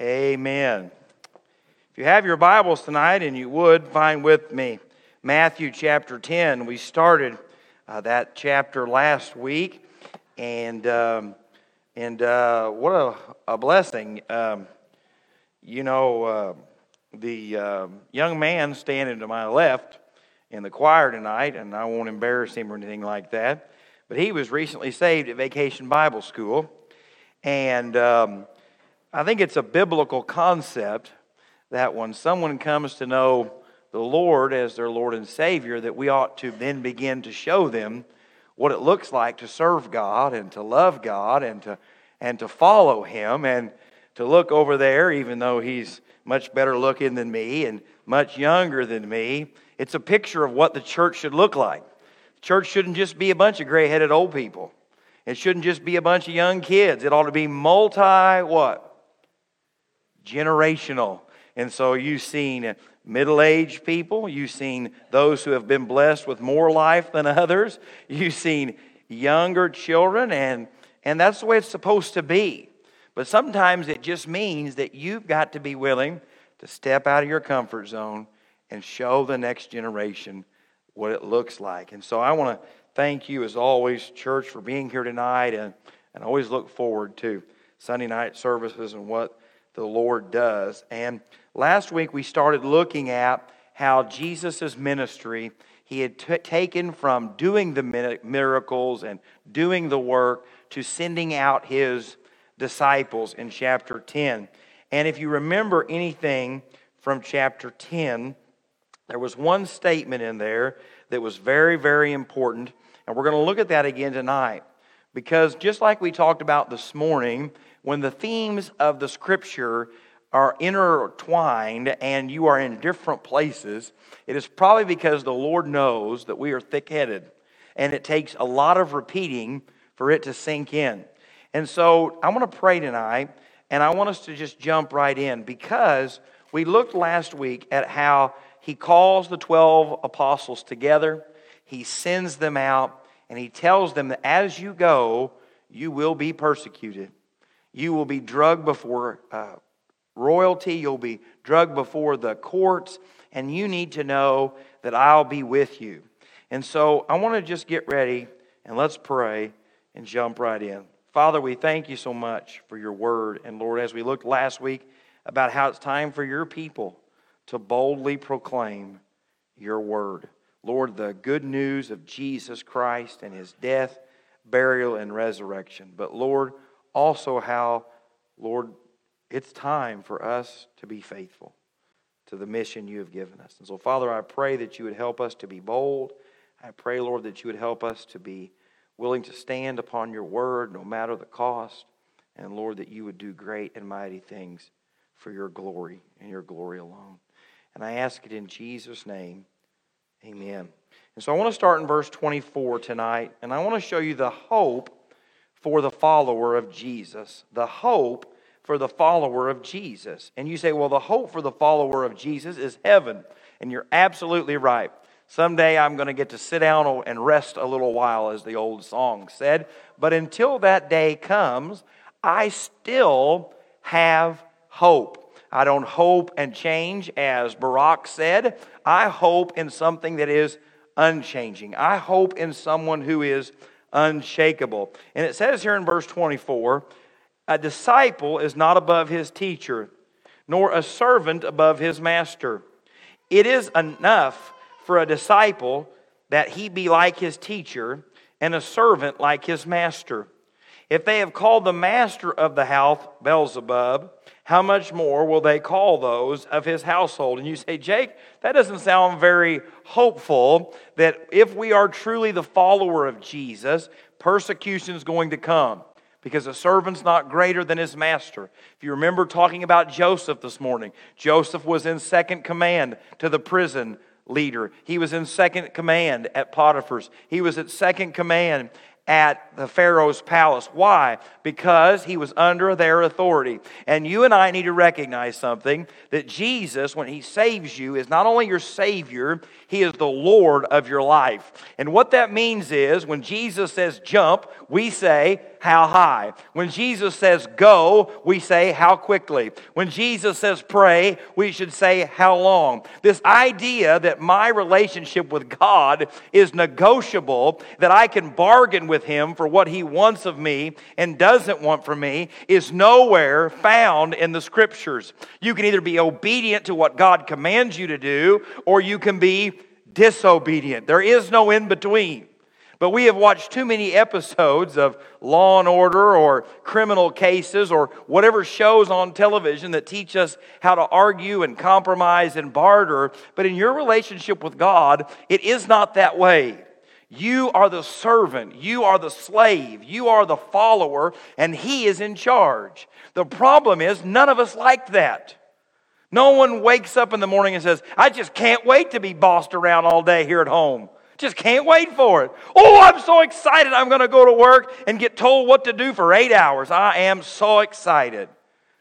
Amen. If you have your Bibles tonight and you would, find with me Matthew chapter 10. We started uh, that chapter last week, and, um, and uh, what a, a blessing. Um, you know, uh, the um, young man standing to my left in the choir tonight, and I won't embarrass him or anything like that, but he was recently saved at Vacation Bible School. And um, I think it's a biblical concept that when someone comes to know the Lord as their Lord and Savior, that we ought to then begin to show them what it looks like to serve God and to love God and to, and to follow Him and to look over there, even though He's much better looking than me and much younger than me. It's a picture of what the church should look like. The church shouldn't just be a bunch of gray headed old people. It shouldn't just be a bunch of young kids. It ought to be multi what? Generational. And so you've seen middle aged people, you've seen those who have been blessed with more life than others, you've seen younger children, and, and that's the way it's supposed to be. But sometimes it just means that you've got to be willing to step out of your comfort zone and show the next generation what it looks like. And so I want to thank you, as always, church, for being here tonight, and, and always look forward to Sunday night services and what the Lord does. And last week we started looking at how Jesus' ministry, he had t- taken from doing the miracles and doing the work to sending out his disciples in chapter 10. And if you remember anything from chapter 10, there was one statement in there that was very, very important. And we're going to look at that again tonight. Because just like we talked about this morning, when the themes of the scripture are intertwined and you are in different places, it is probably because the Lord knows that we are thick headed and it takes a lot of repeating for it to sink in. And so I want to pray tonight and I want us to just jump right in because we looked last week at how he calls the 12 apostles together, he sends them out, and he tells them that as you go, you will be persecuted. You will be drugged before uh, royalty, you'll be drugged before the courts, and you need to know that I'll be with you. And so I want to just get ready and let's pray and jump right in. Father, we thank you so much for your word. And Lord, as we looked last week about how it's time for your people to boldly proclaim your word. Lord, the good news of Jesus Christ and his death, burial, and resurrection. But Lord, also how, Lord, it's time for us to be faithful to the mission you have given us. And so, Father, I pray that you would help us to be bold. I pray, Lord, that you would help us to be willing to stand upon your word no matter the cost. And, Lord, that you would do great and mighty things for your glory and your glory alone. And I ask it in Jesus' name. Amen. And so I want to start in verse 24 tonight, and I want to show you the hope for the follower of Jesus. The hope for the follower of Jesus. And you say, well, the hope for the follower of Jesus is heaven. And you're absolutely right. Someday I'm going to get to sit down and rest a little while, as the old song said. But until that day comes, I still have hope. I don't hope and change, as Barack said. I hope in something that is unchanging. I hope in someone who is unshakable. And it says here in verse 24 a disciple is not above his teacher, nor a servant above his master. It is enough for a disciple that he be like his teacher, and a servant like his master. If they have called the master of the house Beelzebub, how much more will they call those of his household? And you say, Jake, that doesn't sound very hopeful that if we are truly the follower of Jesus, persecution is going to come because a servant's not greater than his master. If you remember talking about Joseph this morning, Joseph was in second command to the prison leader. He was in second command at Potiphar's. He was at second command at the Pharaoh's palace. Why? Because he was under their authority. And you and I need to recognize something that Jesus, when he saves you, is not only your Savior, he is the Lord of your life. And what that means is when Jesus says jump, we say, how high. When Jesus says go, we say how quickly. When Jesus says pray, we should say how long. This idea that my relationship with God is negotiable, that I can bargain with Him for what He wants of me and doesn't want from me, is nowhere found in the scriptures. You can either be obedient to what God commands you to do, or you can be disobedient. There is no in between. But we have watched too many episodes of Law and Order or criminal cases or whatever shows on television that teach us how to argue and compromise and barter. But in your relationship with God, it is not that way. You are the servant, you are the slave, you are the follower, and He is in charge. The problem is, none of us like that. No one wakes up in the morning and says, I just can't wait to be bossed around all day here at home. Just can't wait for it. Oh, I'm so excited. I'm going to go to work and get told what to do for eight hours. I am so excited.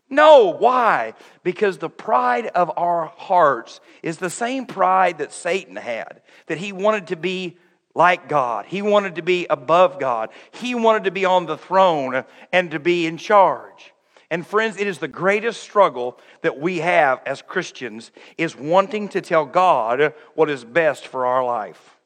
No, why? Because the pride of our hearts is the same pride that Satan had, that he wanted to be like God. He wanted to be above God. He wanted to be on the throne and to be in charge. And friends, it is the greatest struggle that we have as Christians is wanting to tell God what is best for our life.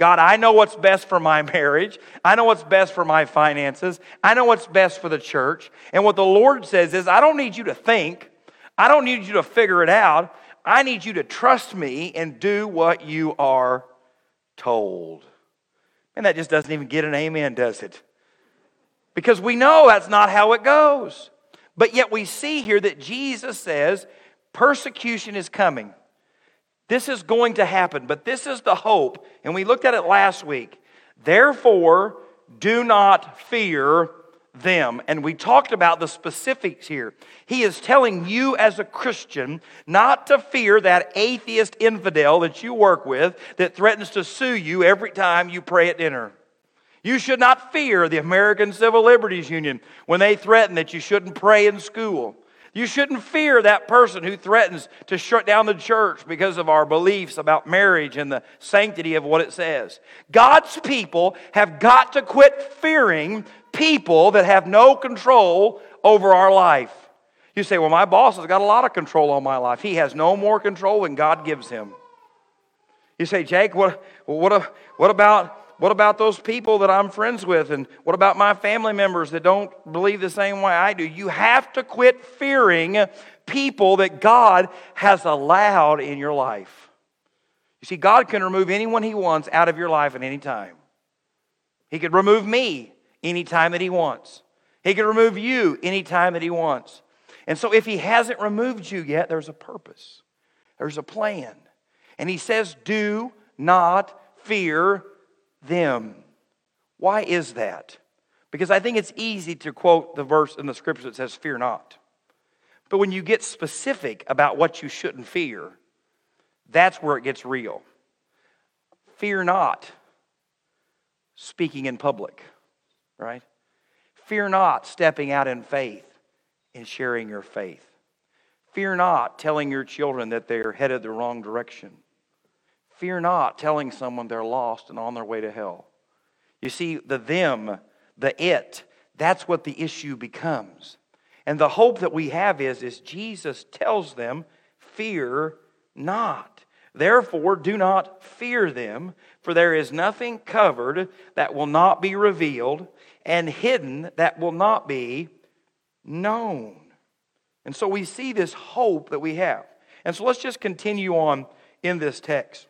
God, I know what's best for my marriage. I know what's best for my finances. I know what's best for the church. And what the Lord says is, I don't need you to think. I don't need you to figure it out. I need you to trust me and do what you are told. And that just doesn't even get an amen, does it? Because we know that's not how it goes. But yet we see here that Jesus says persecution is coming. This is going to happen, but this is the hope. And we looked at it last week. Therefore, do not fear them. And we talked about the specifics here. He is telling you as a Christian not to fear that atheist infidel that you work with that threatens to sue you every time you pray at dinner. You should not fear the American Civil Liberties Union when they threaten that you shouldn't pray in school. You shouldn't fear that person who threatens to shut down the church because of our beliefs about marriage and the sanctity of what it says. God's people have got to quit fearing people that have no control over our life. You say, Well, my boss has got a lot of control on my life. He has no more control than God gives him. You say, Jake, what, what, what about what about those people that I'm friends with? And what about my family members that don't believe the same way I do? You have to quit fearing people that God has allowed in your life. You see, God can remove anyone He wants out of your life at any time. He could remove me anytime that He wants, He could remove you anytime that He wants. And so, if He hasn't removed you yet, there's a purpose, there's a plan. And He says, Do not fear them. Why is that? Because I think it's easy to quote the verse in the scripture that says, Fear not. But when you get specific about what you shouldn't fear, that's where it gets real. Fear not speaking in public, right? Fear not stepping out in faith and sharing your faith. Fear not telling your children that they're headed the wrong direction. Fear not telling someone they're lost and on their way to hell. You see, the them, the it, that's what the issue becomes. And the hope that we have is, is Jesus tells them, fear not. Therefore, do not fear them, for there is nothing covered that will not be revealed, and hidden that will not be known. And so we see this hope that we have. And so let's just continue on in this text.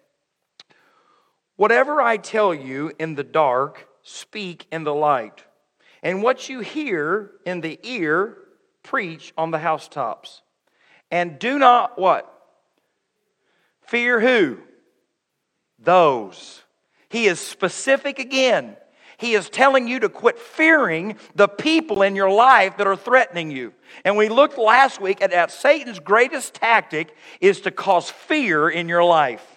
Whatever I tell you in the dark, speak in the light. And what you hear in the ear, preach on the housetops. And do not what? Fear who? Those. He is specific again. He is telling you to quit fearing the people in your life that are threatening you. And we looked last week at that Satan's greatest tactic is to cause fear in your life.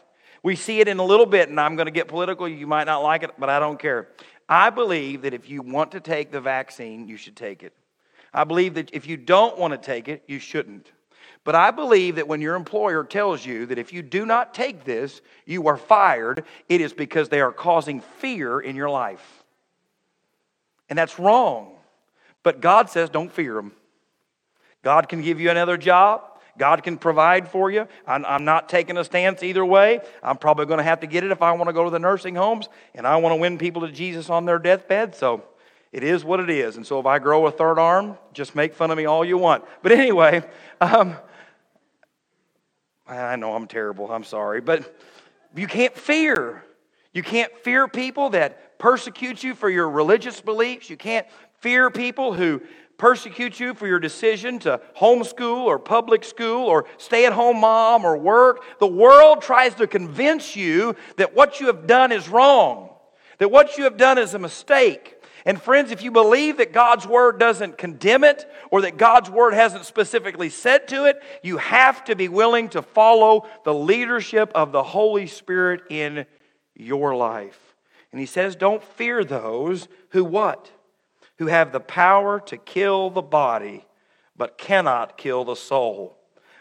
We see it in a little bit, and I'm going to get political. You might not like it, but I don't care. I believe that if you want to take the vaccine, you should take it. I believe that if you don't want to take it, you shouldn't. But I believe that when your employer tells you that if you do not take this, you are fired, it is because they are causing fear in your life. And that's wrong. But God says, don't fear them. God can give you another job. God can provide for you. I'm, I'm not taking a stance either way. I'm probably going to have to get it if I want to go to the nursing homes and I want to win people to Jesus on their deathbed. So it is what it is. And so if I grow a third arm, just make fun of me all you want. But anyway, um, I know I'm terrible. I'm sorry. But you can't fear. You can't fear people that persecute you for your religious beliefs. You can't fear people who persecute you for your decision to homeschool or public school or stay at home mom or work. The world tries to convince you that what you have done is wrong, that what you have done is a mistake. And friends, if you believe that God's word doesn't condemn it or that God's word hasn't specifically said to it, you have to be willing to follow the leadership of the Holy Spirit in your life. And he says, don't fear those who what? Who have the power to kill the body, but cannot kill the soul.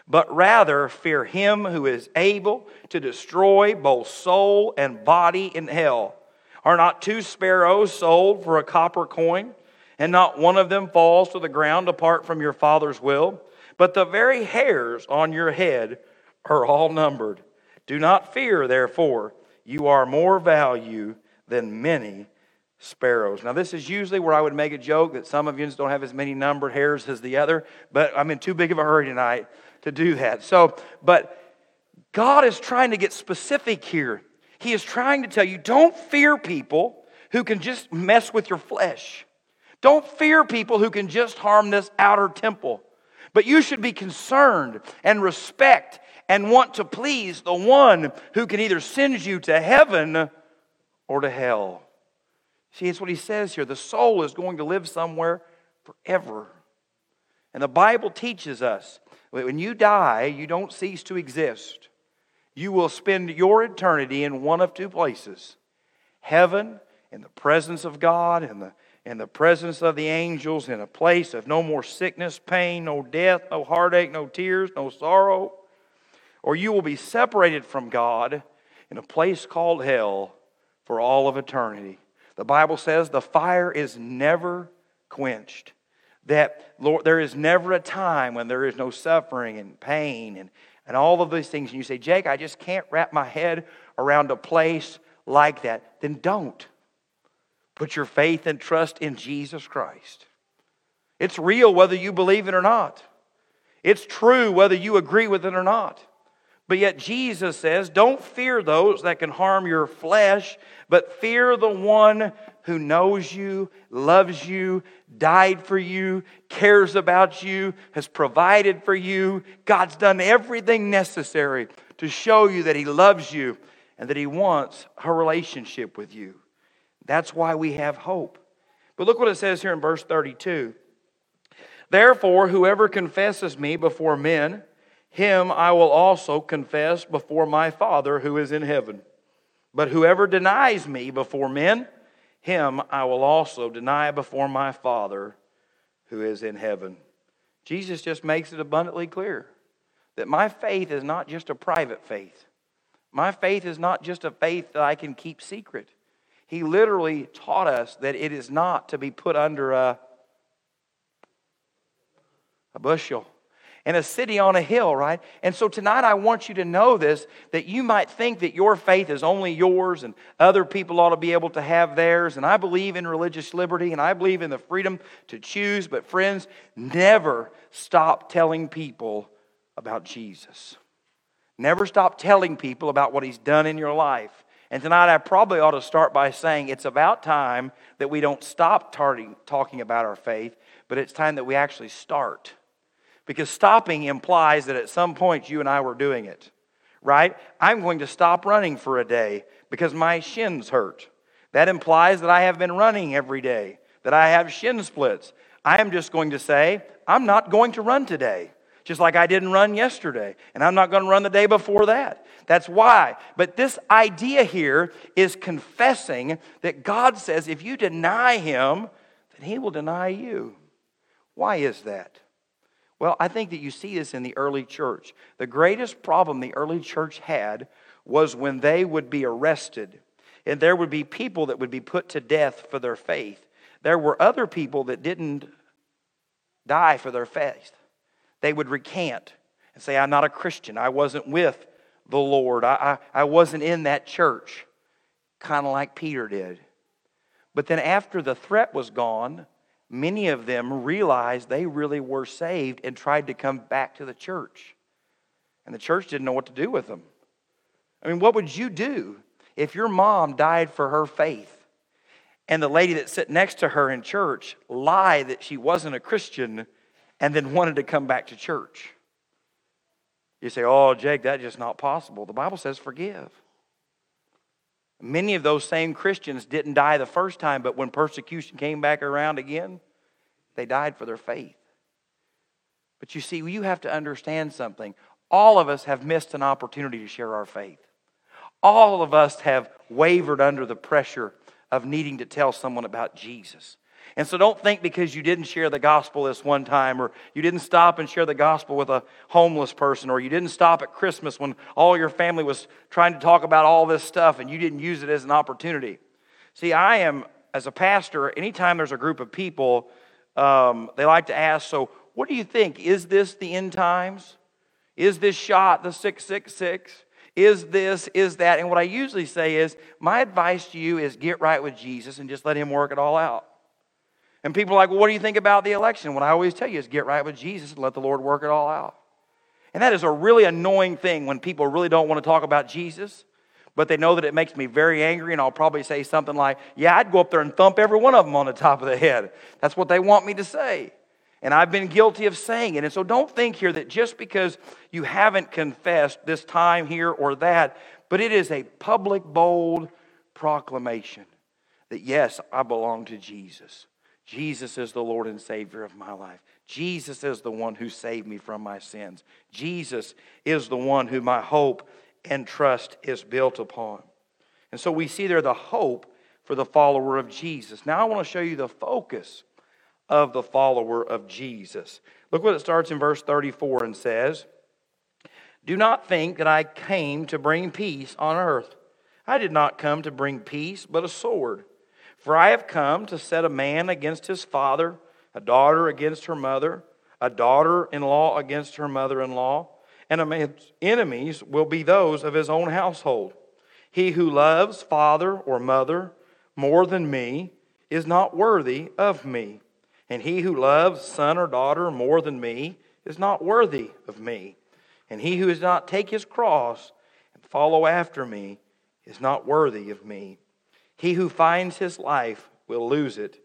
But rather fear him who is able to destroy both soul and body in hell. Are not two sparrows sold for a copper coin? And not one of them falls to the ground apart from your Father's will? But the very hairs on your head are all numbered. Do not fear, therefore, you are more value than many sparrows. Now, this is usually where I would make a joke that some of you don't have as many numbered hairs as the other, but I'm in too big of a hurry tonight to do that. So, but God is trying to get specific here. He is trying to tell you don't fear people who can just mess with your flesh. Don't fear people who can just harm this outer temple. But you should be concerned and respect and want to please the one who can either send you to heaven or to hell. See, it's what he says here. The soul is going to live somewhere forever. And the Bible teaches us that when you die, you don't cease to exist. You will spend your eternity in one of two places heaven, in the presence of God, in the, in the presence of the angels, in a place of no more sickness, pain, no death, no heartache, no tears, no sorrow. Or you will be separated from God in a place called hell for all of eternity. The Bible says the fire is never quenched. That Lord, there is never a time when there is no suffering and pain and, and all of these things. And you say, Jake, I just can't wrap my head around a place like that. Then don't. Put your faith and trust in Jesus Christ. It's real whether you believe it or not. It's true whether you agree with it or not. But yet Jesus says, Don't fear those that can harm your flesh, but fear the one who knows you, loves you, died for you, cares about you, has provided for you. God's done everything necessary to show you that He loves you and that He wants a relationship with you. That's why we have hope. But look what it says here in verse 32. Therefore, whoever confesses me before men, him I will also confess before my Father who is in heaven. But whoever denies me before men, him I will also deny before my Father who is in heaven. Jesus just makes it abundantly clear that my faith is not just a private faith. My faith is not just a faith that I can keep secret. He literally taught us that it is not to be put under a, a bushel and a city on a hill, right? And so tonight I want you to know this that you might think that your faith is only yours and other people ought to be able to have theirs. And I believe in religious liberty and I believe in the freedom to choose. But friends, never stop telling people about Jesus. Never stop telling people about what He's done in your life. And tonight I probably ought to start by saying it's about time that we don't stop talking about our faith, but it's time that we actually start. Because stopping implies that at some point you and I were doing it, right? I'm going to stop running for a day because my shins hurt. That implies that I have been running every day, that I have shin splits. I am just going to say, I'm not going to run today, just like I didn't run yesterday, and I'm not going to run the day before that. That's why. But this idea here is confessing that God says if you deny Him, then He will deny you. Why is that? Well, I think that you see this in the early church. The greatest problem the early church had was when they would be arrested and there would be people that would be put to death for their faith. There were other people that didn't die for their faith. They would recant and say, I'm not a Christian. I wasn't with the Lord. I, I, I wasn't in that church, kind of like Peter did. But then after the threat was gone, many of them realized they really were saved and tried to come back to the church. And the church didn't know what to do with them. I mean, what would you do if your mom died for her faith and the lady that sat next to her in church lied that she wasn't a Christian and then wanted to come back to church? You say, oh, Jake, that's just not possible. The Bible says forgive. Many of those same Christians didn't die the first time, but when persecution came back around again, they died for their faith. But you see, you have to understand something. All of us have missed an opportunity to share our faith. All of us have wavered under the pressure of needing to tell someone about Jesus. And so don't think because you didn't share the gospel this one time, or you didn't stop and share the gospel with a homeless person, or you didn't stop at Christmas when all your family was trying to talk about all this stuff and you didn't use it as an opportunity. See, I am, as a pastor, anytime there's a group of people, um, they like to ask, So, what do you think? Is this the end times? Is this shot the 666? Is this, is that? And what I usually say is, My advice to you is get right with Jesus and just let Him work it all out. And people are like, well, what do you think about the election? What I always tell you is get right with Jesus and let the Lord work it all out. And that is a really annoying thing when people really don't want to talk about Jesus, but they know that it makes me very angry, and I'll probably say something like, Yeah, I'd go up there and thump every one of them on the top of the head. That's what they want me to say. And I've been guilty of saying it. And so don't think here that just because you haven't confessed this time here or that, but it is a public, bold proclamation that yes, I belong to Jesus. Jesus is the Lord and Savior of my life. Jesus is the one who saved me from my sins. Jesus is the one who my hope and trust is built upon. And so we see there the hope for the follower of Jesus. Now I want to show you the focus of the follower of Jesus. Look what it starts in verse 34 and says, Do not think that I came to bring peace on earth. I did not come to bring peace, but a sword. For I have come to set a man against his father, a daughter against her mother, a daughter in law against her mother in law, and a man's enemies will be those of his own household. He who loves father or mother more than me is not worthy of me, and he who loves son or daughter more than me is not worthy of me. And he who does not take his cross and follow after me is not worthy of me. He who finds his life will lose it,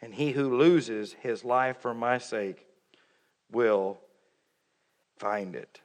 and he who loses his life for my sake will find it.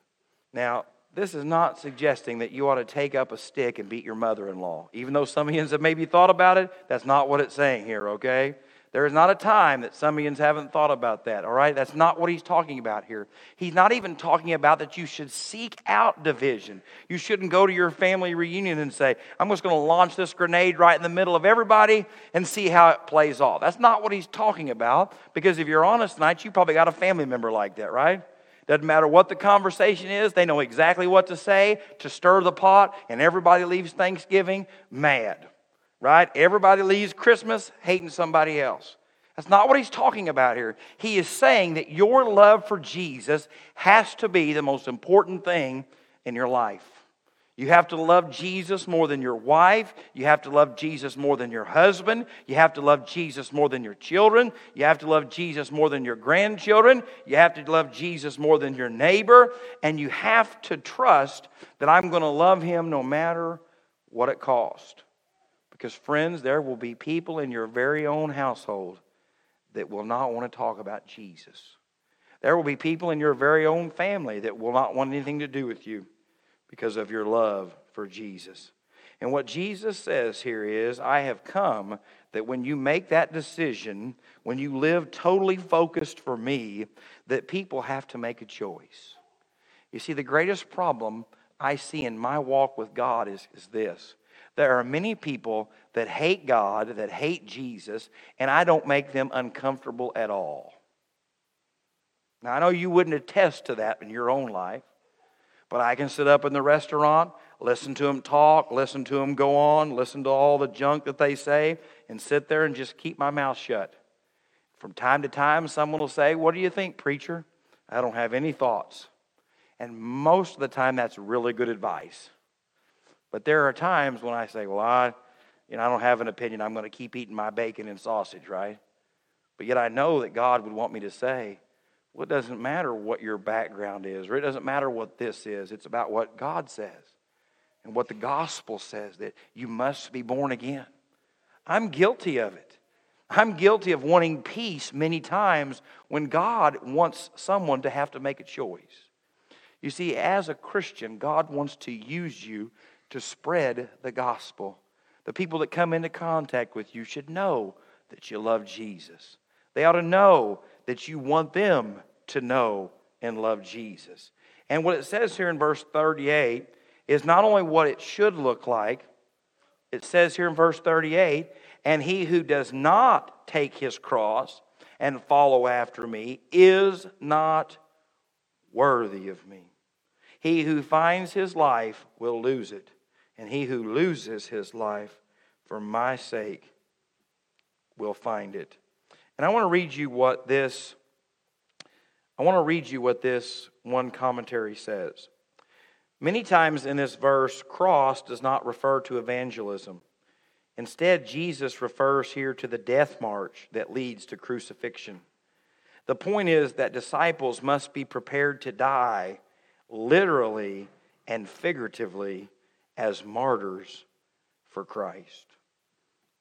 Now, this is not suggesting that you ought to take up a stick and beat your mother in law. Even though some of you have maybe thought about it, that's not what it's saying here, okay? There is not a time that some of you haven't thought about that, all right? That's not what he's talking about here. He's not even talking about that you should seek out division. You shouldn't go to your family reunion and say, I'm just going to launch this grenade right in the middle of everybody and see how it plays off. That's not what he's talking about, because if you're honest tonight, you probably got a family member like that, right? Doesn't matter what the conversation is, they know exactly what to say to stir the pot, and everybody leaves Thanksgiving mad right? Everybody leaves Christmas hating somebody else. That's not what he's talking about here. He is saying that your love for Jesus has to be the most important thing in your life. You have to love Jesus more than your wife. You have to love Jesus more than your husband. You have to love Jesus more than your children. You have to love Jesus more than your grandchildren. You have to love Jesus more than your neighbor. And you have to trust that I'm going to love him no matter what it costs. Because, friends, there will be people in your very own household that will not want to talk about Jesus. There will be people in your very own family that will not want anything to do with you because of your love for Jesus. And what Jesus says here is, I have come that when you make that decision, when you live totally focused for me, that people have to make a choice. You see, the greatest problem I see in my walk with God is, is this there are many people that hate God, that hate Jesus, and I don't make them uncomfortable at all. Now, I know you wouldn't attest to that in your own life, but I can sit up in the restaurant, listen to them talk, listen to them go on, listen to all the junk that they say, and sit there and just keep my mouth shut. From time to time, someone will say, What do you think, preacher? I don't have any thoughts. And most of the time, that's really good advice. But there are times when I say, Well, I, you know, I don't have an opinion. I'm going to keep eating my bacon and sausage, right? But yet I know that God would want me to say, Well, it doesn't matter what your background is, or it doesn't matter what this is. It's about what God says and what the gospel says that you must be born again. I'm guilty of it. I'm guilty of wanting peace many times when God wants someone to have to make a choice. You see, as a Christian, God wants to use you to spread the gospel. The people that come into contact with you should know that you love Jesus. They ought to know that you want them to know and love Jesus. And what it says here in verse 38 is not only what it should look like, it says here in verse 38 and he who does not take his cross and follow after me is not worthy of me. He who finds his life will lose it, and he who loses his life for my sake will find it. And I want to read you what this I want to read you what this one commentary says. Many times in this verse, cross does not refer to evangelism. Instead, Jesus refers here to the death march that leads to crucifixion. The point is that disciples must be prepared to die literally and figuratively as martyrs for Christ.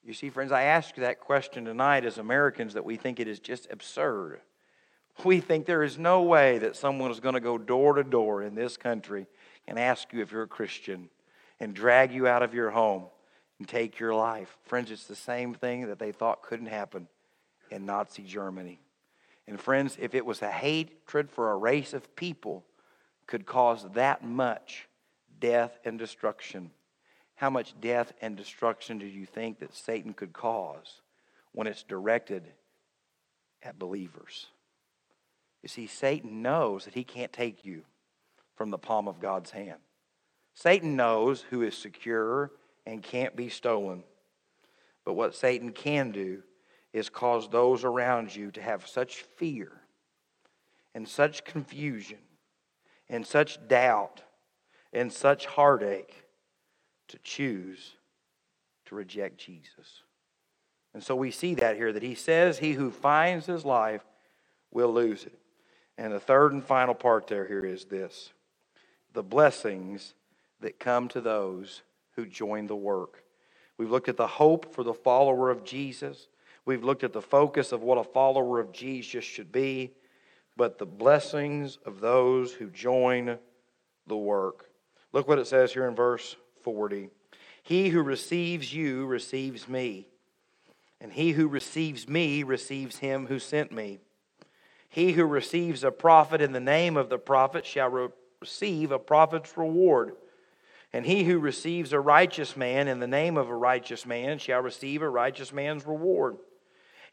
You see, friends, I ask that question tonight as Americans that we think it is just absurd. We think there is no way that someone is going to go door to door in this country and ask you if you're a Christian and drag you out of your home and take your life. Friends, it's the same thing that they thought couldn't happen in Nazi Germany. And friends, if it was a hatred for a race of people could cause that much death and destruction, how much death and destruction do you think that Satan could cause when it's directed at believers? You see, Satan knows that he can't take you from the palm of God's hand. Satan knows who is secure and can't be stolen. But what Satan can do is cause those around you to have such fear and such confusion and such doubt and such heartache to choose to reject Jesus. And so we see that here that he says, He who finds his life will lose it. And the third and final part there here is this the blessings that come to those who join the work. We've looked at the hope for the follower of Jesus. We've looked at the focus of what a follower of Jesus should be, but the blessings of those who join the work. Look what it says here in verse 40. He who receives you receives me, and he who receives me receives him who sent me. He who receives a prophet in the name of the prophet shall receive a prophet's reward. And he who receives a righteous man in the name of a righteous man shall receive a righteous man's reward.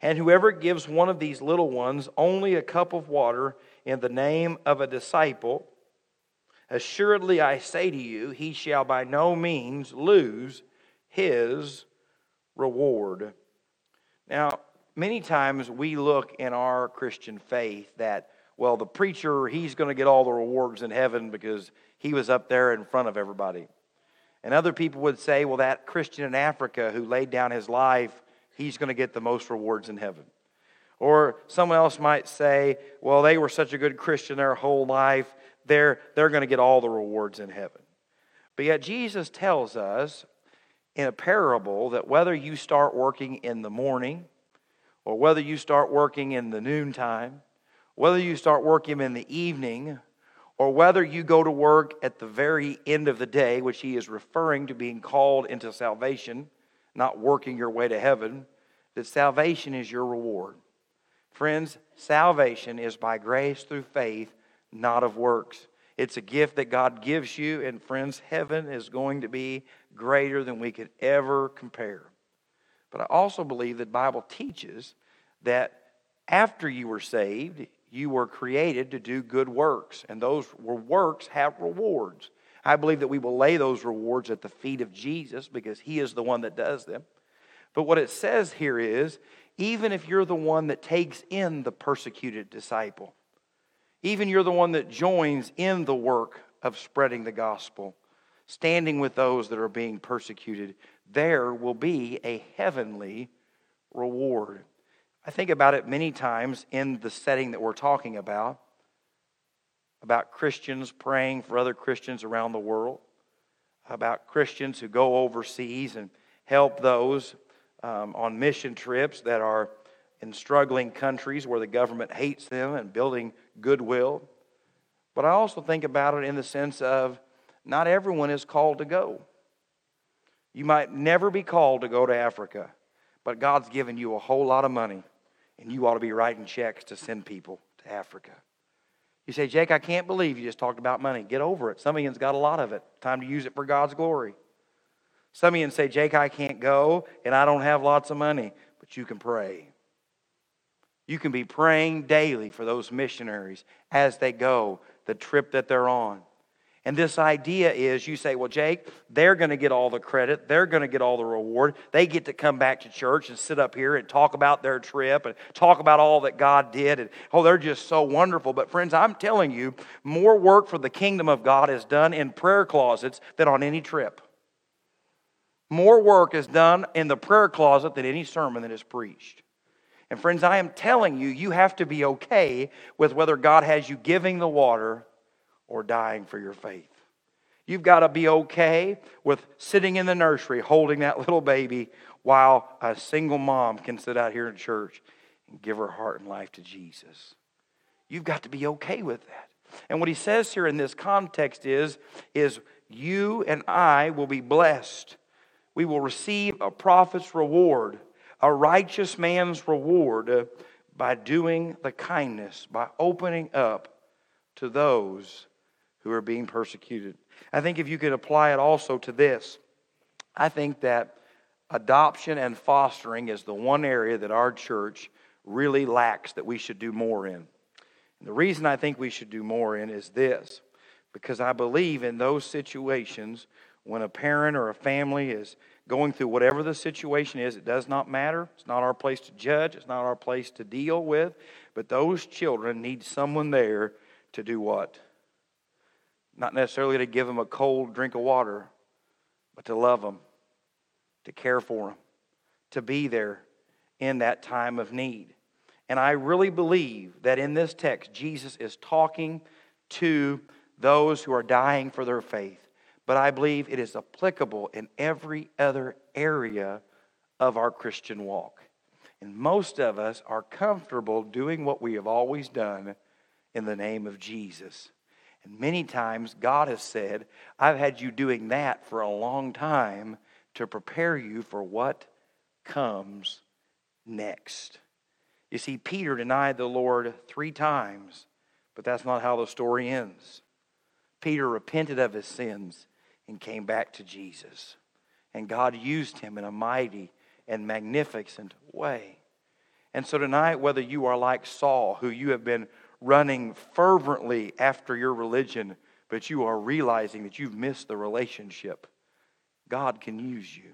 And whoever gives one of these little ones only a cup of water in the name of a disciple, assuredly I say to you, he shall by no means lose his reward. Now, many times we look in our Christian faith that, well, the preacher, he's going to get all the rewards in heaven because he was up there in front of everybody. And other people would say, well, that Christian in Africa who laid down his life, he's going to get the most rewards in heaven. Or someone else might say, well, they were such a good Christian their whole life, they're, they're going to get all the rewards in heaven. But yet, Jesus tells us in a parable that whether you start working in the morning, or whether you start working in the noontime, whether you start working in the evening, or whether you go to work at the very end of the day, which he is referring to being called into salvation, not working your way to heaven, that salvation is your reward. Friends, salvation is by grace through faith, not of works. It's a gift that God gives you, and friends, heaven is going to be greater than we could ever compare. But I also believe that Bible teaches that after you were saved, you were created to do good works, and those works have rewards. I believe that we will lay those rewards at the feet of Jesus because he is the one that does them. But what it says here is even if you're the one that takes in the persecuted disciple, even you're the one that joins in the work of spreading the gospel, standing with those that are being persecuted, there will be a heavenly reward. I think about it many times in the setting that we're talking about, about Christians praying for other Christians around the world, about Christians who go overseas and help those um, on mission trips that are in struggling countries where the government hates them and building goodwill. But I also think about it in the sense of not everyone is called to go. You might never be called to go to Africa, but God's given you a whole lot of money, and you ought to be writing checks to send people to Africa. You say, Jake, I can't believe you just talked about money. Get over it. Some of you's got a lot of it. Time to use it for God's glory. Some of you say, Jake, I can't go and I don't have lots of money, but you can pray. You can be praying daily for those missionaries as they go, the trip that they're on. And this idea is you say, well, Jake, they're going to get all the credit. They're going to get all the reward. They get to come back to church and sit up here and talk about their trip and talk about all that God did. And oh, they're just so wonderful. But, friends, I'm telling you, more work for the kingdom of God is done in prayer closets than on any trip. More work is done in the prayer closet than any sermon that is preached. And, friends, I am telling you, you have to be okay with whether God has you giving the water or dying for your faith. You've got to be okay with sitting in the nursery holding that little baby while a single mom can sit out here in church and give her heart and life to Jesus. You've got to be okay with that. And what he says here in this context is, is you and I will be blessed. We will receive a prophet's reward, a righteous man's reward uh, by doing the kindness, by opening up to those who are being persecuted. I think if you could apply it also to this, I think that adoption and fostering is the one area that our church really lacks that we should do more in. And the reason I think we should do more in is this because I believe in those situations when a parent or a family is going through whatever the situation is, it does not matter. It's not our place to judge, it's not our place to deal with, but those children need someone there to do what? Not necessarily to give them a cold drink of water, but to love them, to care for them, to be there in that time of need. And I really believe that in this text, Jesus is talking to those who are dying for their faith. But I believe it is applicable in every other area of our Christian walk. And most of us are comfortable doing what we have always done in the name of Jesus. And many times God has said, I've had you doing that for a long time to prepare you for what comes next. You see, Peter denied the Lord three times, but that's not how the story ends. Peter repented of his sins and came back to Jesus. And God used him in a mighty and magnificent way. And so tonight, whether you are like Saul, who you have been running fervently after your religion, but you are realizing that you've missed the relationship, God can use you.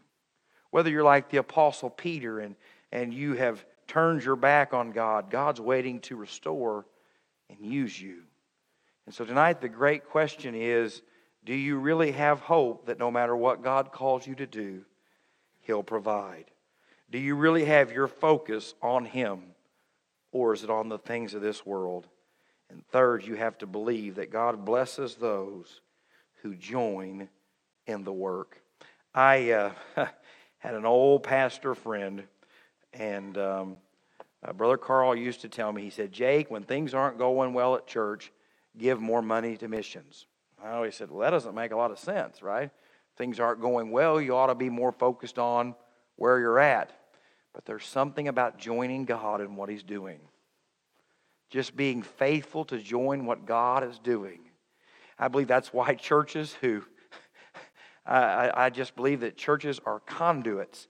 Whether you're like the Apostle Peter and, and you have turned your back on God, God's waiting to restore and use you. And so tonight, the great question is do you really have hope that no matter what God calls you to do, He'll provide? Do you really have your focus on Him, or is it on the things of this world? And third, you have to believe that God blesses those who join in the work. I uh, had an old pastor friend, and um, uh, Brother Carl used to tell me, he said, Jake, when things aren't going well at church, give more money to missions. I always said, well, that doesn't make a lot of sense, right? Things aren't going well, you ought to be more focused on where you're at. But there's something about joining God in what He's doing just being faithful to join what God is doing. I believe that's why churches who, I, I just believe that churches are conduits.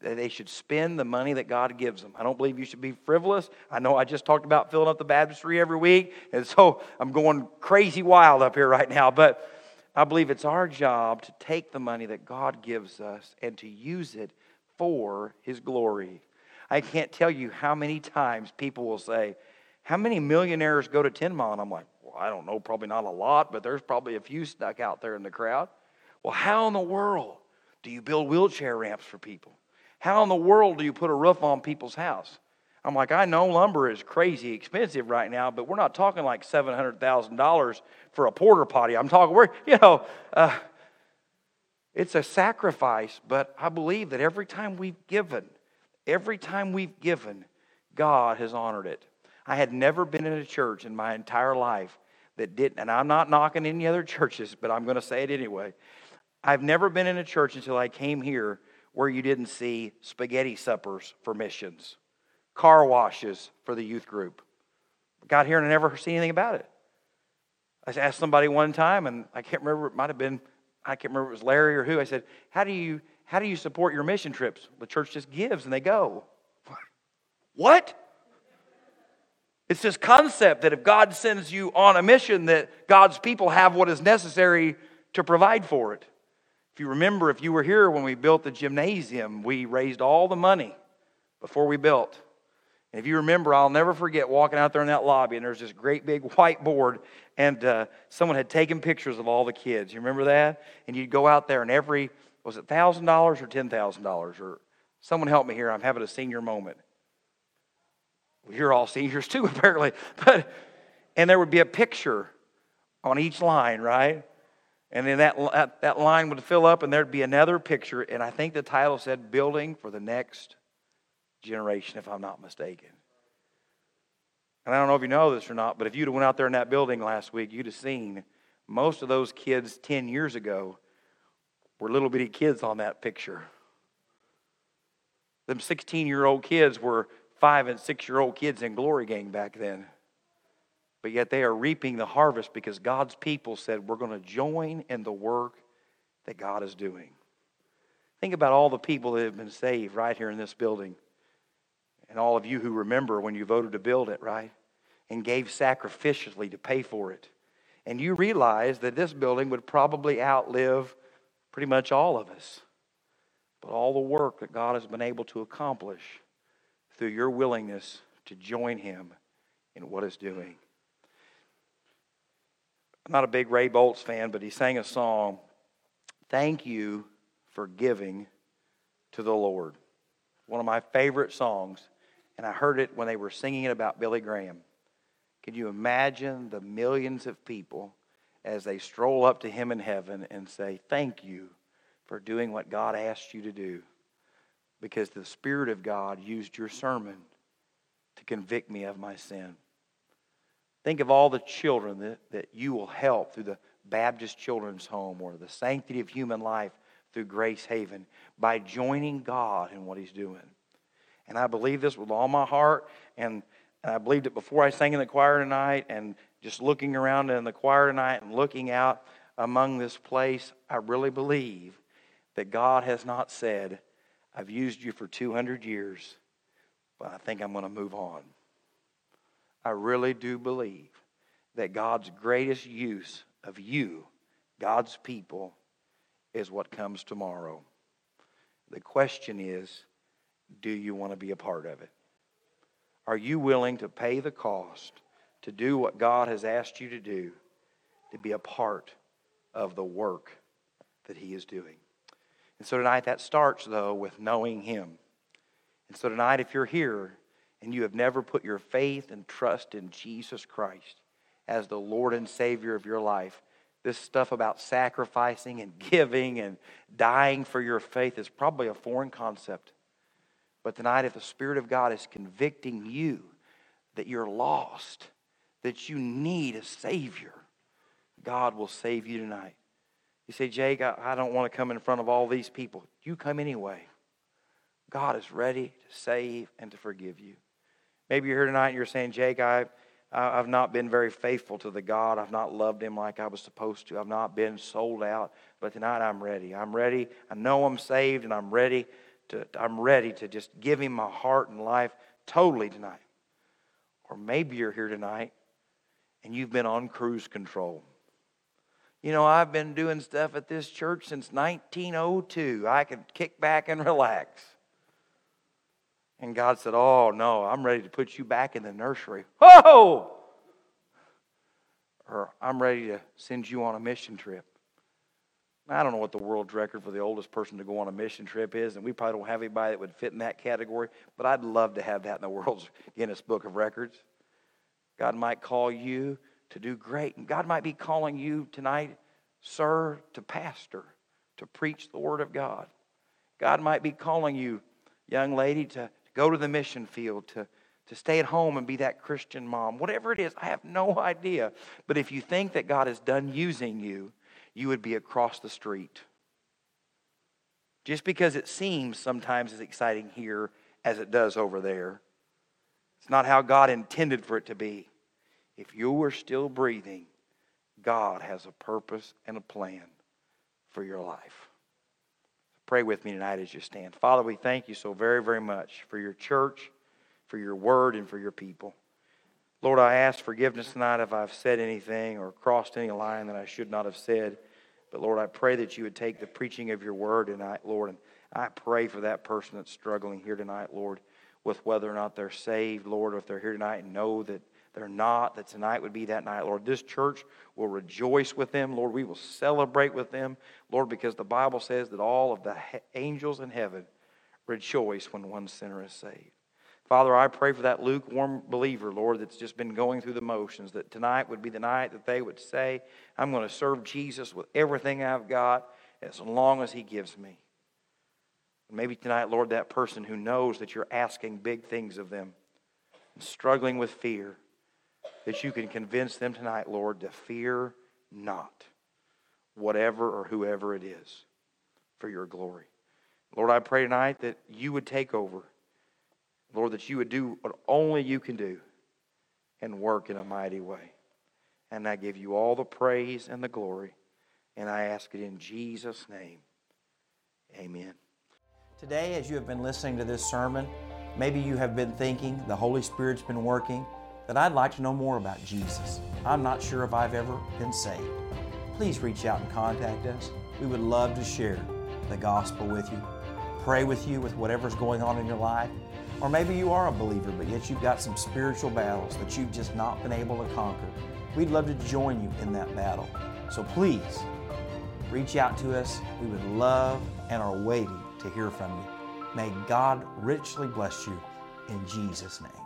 They should spend the money that God gives them. I don't believe you should be frivolous. I know I just talked about filling up the baptistry every week, and so I'm going crazy wild up here right now. But I believe it's our job to take the money that God gives us and to use it for His glory. I can't tell you how many times people will say, How many millionaires go to 10 mile? And I'm like, Well, I don't know, probably not a lot, but there's probably a few stuck out there in the crowd. Well, how in the world do you build wheelchair ramps for people? How in the world do you put a roof on people's house? I'm like, I know lumber is crazy expensive right now, but we're not talking like $700,000 for a porter potty. I'm talking, we're, you know, uh, it's a sacrifice, but I believe that every time we've given, every time we've given, God has honored it. I had never been in a church in my entire life that didn't, and I'm not knocking any other churches, but I'm going to say it anyway. I've never been in a church until I came here where you didn't see spaghetti suppers for missions, car washes for the youth group. Got here and I never seen anything about it. I asked somebody one time, and I can't remember, it might have been, I can't remember it was Larry or who. I said, How do you how do you support your mission trips? The church just gives and they go. what? It's this concept that if God sends you on a mission, that God's people have what is necessary to provide for it. If you remember, if you were here when we built the gymnasium, we raised all the money before we built. And if you remember, I'll never forget walking out there in that lobby, and there's this great big whiteboard, and uh, someone had taken pictures of all the kids. You remember that? And you'd go out there, and every, was it $1,000 or $10,000? Or someone help me here, I'm having a senior moment. Well, you're all seniors too, apparently. But, and there would be a picture on each line, right? And then that, that, that line would fill up, and there'd be another picture. And I think the title said Building for the Next Generation, if I'm not mistaken. And I don't know if you know this or not, but if you'd have went out there in that building last week, you'd have seen most of those kids 10 years ago were little bitty kids on that picture. Them 16 year old kids were five and six year old kids in Glory Gang back then but yet they are reaping the harvest because God's people said, We're going to join in the work that God is doing. Think about all the people that have been saved right here in this building. And all of you who remember when you voted to build it, right? And gave sacrificially to pay for it. And you realize that this building would probably outlive pretty much all of us. But all the work that God has been able to accomplish through your willingness to join Him in what He's doing. I'm not a big Ray Boltz fan, but he sang a song, Thank You for Giving to the Lord. One of my favorite songs, and I heard it when they were singing it about Billy Graham. Can you imagine the millions of people as they stroll up to him in heaven and say, Thank you for doing what God asked you to do? Because the Spirit of God used your sermon to convict me of my sin. Think of all the children that, that you will help through the Baptist Children's Home or the Sanctity of Human Life through Grace Haven by joining God in what He's doing. And I believe this with all my heart, and, and I believed it before I sang in the choir tonight, and just looking around in the choir tonight and looking out among this place, I really believe that God has not said, I've used you for 200 years, but I think I'm going to move on. I really do believe that God's greatest use of you, God's people, is what comes tomorrow. The question is do you want to be a part of it? Are you willing to pay the cost to do what God has asked you to do, to be a part of the work that He is doing? And so tonight, that starts, though, with knowing Him. And so tonight, if you're here and you have never put your faith and trust in Jesus Christ as the Lord and Savior of your life, this stuff about sacrificing and giving and dying for your faith is probably a foreign concept. But tonight, if the Spirit of God is convicting you that you're lost, that you need a Savior, God will save you tonight. You say, Jake, I, don't want to come in front of all these people. You come anyway. God is ready to save and to forgive you. Maybe you're here tonight and you're saying, Jake, I, I've not been very faithful to the God. I've not loved him like I was supposed to. I've not been sold out. But tonight I'm ready. I'm ready. I know I'm saved and I'm ready to, I'm ready to just give him my heart and life totally tonight. Or maybe you're here tonight and you've been on cruise control. You know, I've been doing stuff at this church since 1902. I can kick back and relax. And God said, Oh, no, I'm ready to put you back in the nursery. Whoa! Or I'm ready to send you on a mission trip. I don't know what the world record for the oldest person to go on a mission trip is, and we probably don't have anybody that would fit in that category, but I'd love to have that in the world's Guinness Book of Records. God might call you to do great. And God might be calling you tonight, sir, to pastor, to preach the Word of God. God might be calling you, young lady, to go to the mission field, to, to stay at home and be that Christian mom. Whatever it is, I have no idea. But if you think that God is done using you, you would be across the street. Just because it seems sometimes as exciting here as it does over there, it's not how God intended for it to be. If you are still breathing, God has a purpose and a plan for your life. Pray with me tonight as you stand. Father, we thank you so very, very much for your church, for your word, and for your people. Lord, I ask forgiveness tonight if I've said anything or crossed any line that I should not have said. But Lord, I pray that you would take the preaching of your word tonight, Lord, and I pray for that person that's struggling here tonight, Lord, with whether or not they're saved, Lord, or if they're here tonight and know that they're not, that tonight would be that night, Lord. This church will rejoice with them, Lord. We will celebrate with them, Lord, because the Bible says that all of the angels in heaven rejoice when one sinner is saved. Father, I pray for that lukewarm believer, Lord, that's just been going through the motions, that tonight would be the night that they would say, I'm going to serve Jesus with everything I've got as long as He gives me. Maybe tonight, Lord, that person who knows that you're asking big things of them, and struggling with fear, that you can convince them tonight, Lord, to fear not whatever or whoever it is for your glory. Lord, I pray tonight that you would take over. Lord, that you would do what only you can do and work in a mighty way. And I give you all the praise and the glory. And I ask it in Jesus' name. Amen. Today, as you have been listening to this sermon, maybe you have been thinking the Holy Spirit's been working that I'd like to know more about Jesus. I'm not sure if I've ever been saved. Please reach out and contact us. We would love to share the gospel with you, pray with you with whatever's going on in your life. Or maybe you are a believer, but yet you've got some spiritual battles that you've just not been able to conquer. We'd love to join you in that battle. So please reach out to us. We would love and are waiting to hear from you. May God richly bless you in Jesus' name.